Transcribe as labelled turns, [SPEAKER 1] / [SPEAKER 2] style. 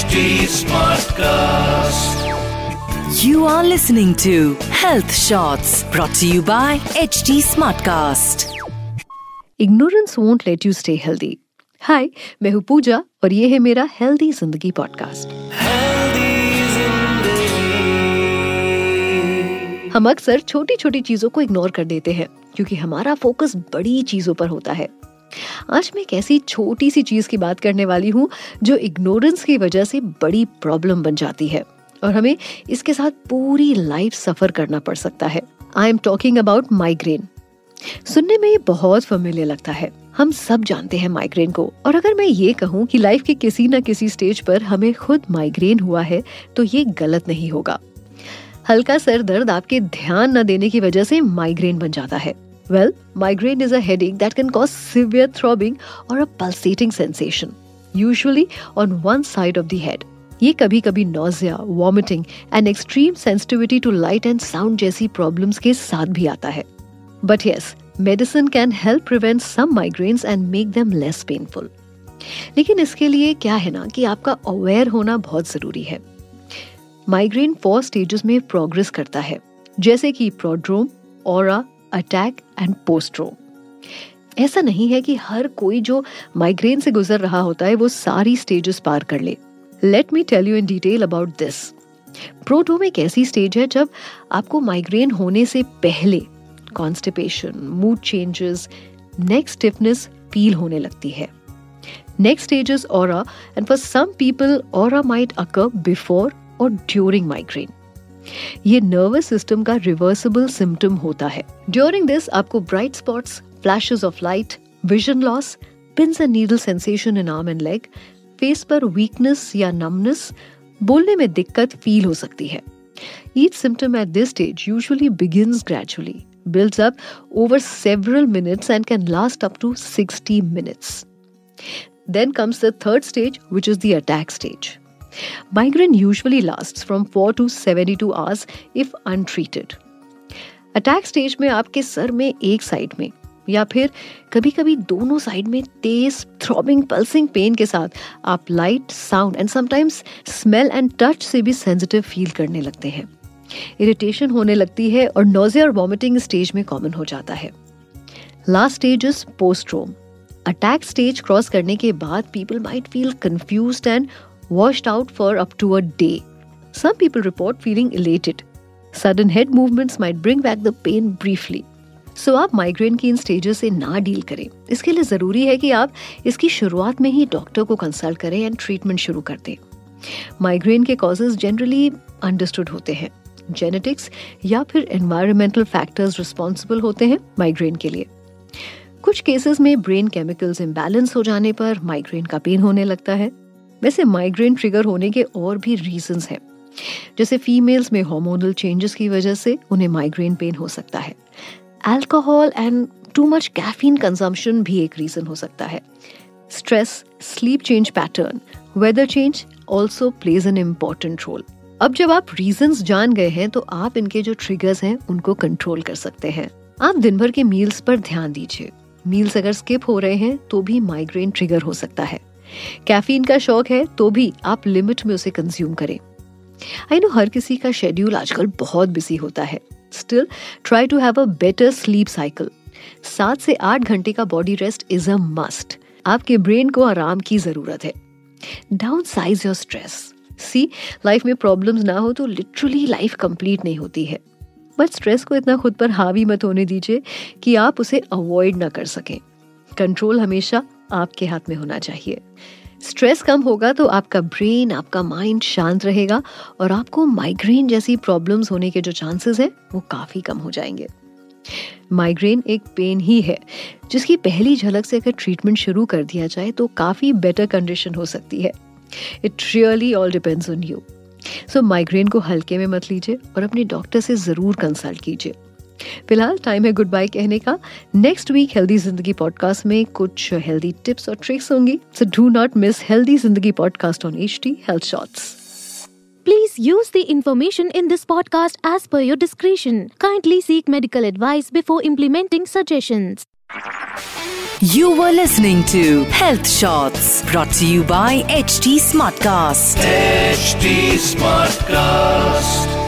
[SPEAKER 1] HD Smartcast.
[SPEAKER 2] You are listening to Health Shots brought to you by HD Smartcast.
[SPEAKER 3] Ignorance won't let you stay healthy hi मैं हूँ पूजा और ये है मेरा healthy Zindagi podcast हम अक्सर छोटी छोटी चीज़ों को इग्नोर कर देते हैं क्योंकि हमारा फोकस बड़ी चीज़ों पर होता है आज मैं एक ऐसी छोटी सी चीज़ की बात करने वाली हूँ, जो इग्नोरेंस की वजह से बड़ी प्रॉब्लम बन जाती है। और हमें इसके साथ पूरी लाइफ सफ़र करना पड़ सकता है। I am talking about migraine सुनने में ये बहुत फेमिलियर लगता है। हम सब जानते हैं माइग्रेन को। और अगर मैं ये कहूँ कि लाइफ के किसी न किसी स्टेज पर हमें खुद माइग्रेन हुआ है तो ये गलत नहीं होगा। हल्का सर दर्द आपके ध्यान न देने की वजह से माइग्रेन बन जाता है। Well migraine is a headache that can cause severe throbbing or a pulsating sensation usually on one side of the head ये कभी कभी nausea vomiting and extreme sensitivity to light and sound जैसी problems के साथ भी आता है. But yes medicine can help prevent some migraines and make them less painful लेकिन इसके लिए क्या है ना कि आपका अवेयर होना बहुत ज़रूरी है. माइग्रेन फोर स्टेजेस में प्रोग्रेस करता है. जैसे कि प्रोड्रोम और अटैक एंड पोस्ट्रोम ऐसा नहीं है कि हर कोई जो माइग्रेन से गुजर रहा होता है, वो सारी स्टेजेस पार कर ले। Let me tell you in detail about this prodrome एक ऐसी स्टेज है जब आपको माइग्रेन होने से पहले constipation mood changes neck stiffness feel होने लगती है। Next stage is aura and for some people aura might occur before or during migraine ये नर्वस सिस्टम का रिवर्सिबल सिम्टम होता है ड्यूरिंग दिस आपको bright spots flashes of light vision loss pins and needle sensation in arm and leg face पर weakness या numbness बोलने में दिक्कत फील हो सकती है Each symptom at this stage usually begins gradually, builds up over several minutes, and can last up to 60 minutes. Then comes the third stage, which is the attack stage. Migraine usually lasts from 4 to 72 hours if untreated. Attack stage में आपके sir में एक side में, या फिर कभी कभी दोनों साइड में तेज थ्रॉबिंग पल्सिंग पेन के साथ आप light sound and sometimes smell and touch से भी सेंसिटिव फील करने लगते हैं। इरिटेशन होने लगती है और नोजिया और वॉमिटिंग स्टेज में कॉमन हो जाता है। Last stage is postdrome attack stage cross करने के बाद people might feel confuse and washed out for up to a day. Some people report feeling elated. Sudden head movements might bring back the pain briefly. So so, आप migraine की इन stages से ना deal करें इसके लिए ज़रूरी है कि आप इसकी शुरुआत में ही डॉक्टर को कंसल्ट करें एंड ट्रीटमेंट शुरू कर दें माइग्रेन के कॉजेज जनरली अंडरस्टूड होते हैं जेनेटिक्स या फिर एनवायरमेंटल फैक्टर्स रिस्पॉन्सिबल होते हैं माइग्रेन के लिए कुछ केसेस में ब्रेन केमिकल्स इम्बैलेंस हो जाने पर माइग्रेन का पेन होने लगता है वैसे माइग्रेन ट्रिगर होने के और भी रीजंस हैं। जैसे फीमेल्स में हार्मोनल चेंजेस की वजह से उन्हें माइग्रेन पेन हो सकता है। Alcohol and too much caffeine consumption भी एक रीजन हो सकता है। Stress sleep change pattern weather change also plays an important role अब जब आप रीजंस जान गए हैं तो आप इनके जो ट्रिगर्स हैं, उनको कंट्रोल कर सकते हैं। आप दिन भर के मील्स पर ध्यान दीजिए। मील्स अगर स्किप हो रहे हैं तो भी माइग्रेन ट्रिगर हो सकता है। कैफीन का शौक है तो भी आप लिमिट में उसे कंज्यूम करें। आई नो हर किसी का शेड्यूल आजकल बहुत बिज़ी होता है। Still try to have a better sleep cycle सात से आठ घंटे का body rest is a must आपके ब्रेन को आराम की ज़रूरत है। Downsize your stress C life में प्रॉब्लम्स ना हो तो लिटरली लाइफ कंप्लीट नहीं होती है। बट स्ट्रेस को इतना खुद पर हावी मत होने दीजिए कि आप उसे अवॉइड ना कर सकें। कंट्रोल हमेशा आपके हाथ में होना चाहिए। स्ट्रेस कम होगा तो आपका ब्रेन, आपका माइंड शांत रहेगा और आपको माइग्रेन जैसी प्रॉब्लम्स होने के जो चांसेस हैं, वो काफ़ी कम हो जाएँगे। माइग्रेन एक पेन ही है, जिसकी पहली झलक से अगर ट्रीटमेंट शुरू कर दिया जाए तो काफ़ी बेटर कंडीशन हो सकती है। It really all depends on you so migraine को हल्के में मत लीजिए और अपने डॉक्टर से ज़रूर कंसल्ट कीजिए। फ़िलहाल टाइम है गुड बाय कहने का next week healthy Zindagi podcast में कुछ हेल्दी टिप्स और ट्रिक्स होंगी so do not miss healthy Zindagi podcast on H T health shorts
[SPEAKER 4] Please use the information in this podcast as per your discretion. Kindly seek medical advice before implementing suggestions.
[SPEAKER 2] You were listening to Health Shots brought to you by HT Smartcast.
[SPEAKER 1] HT Smartcast.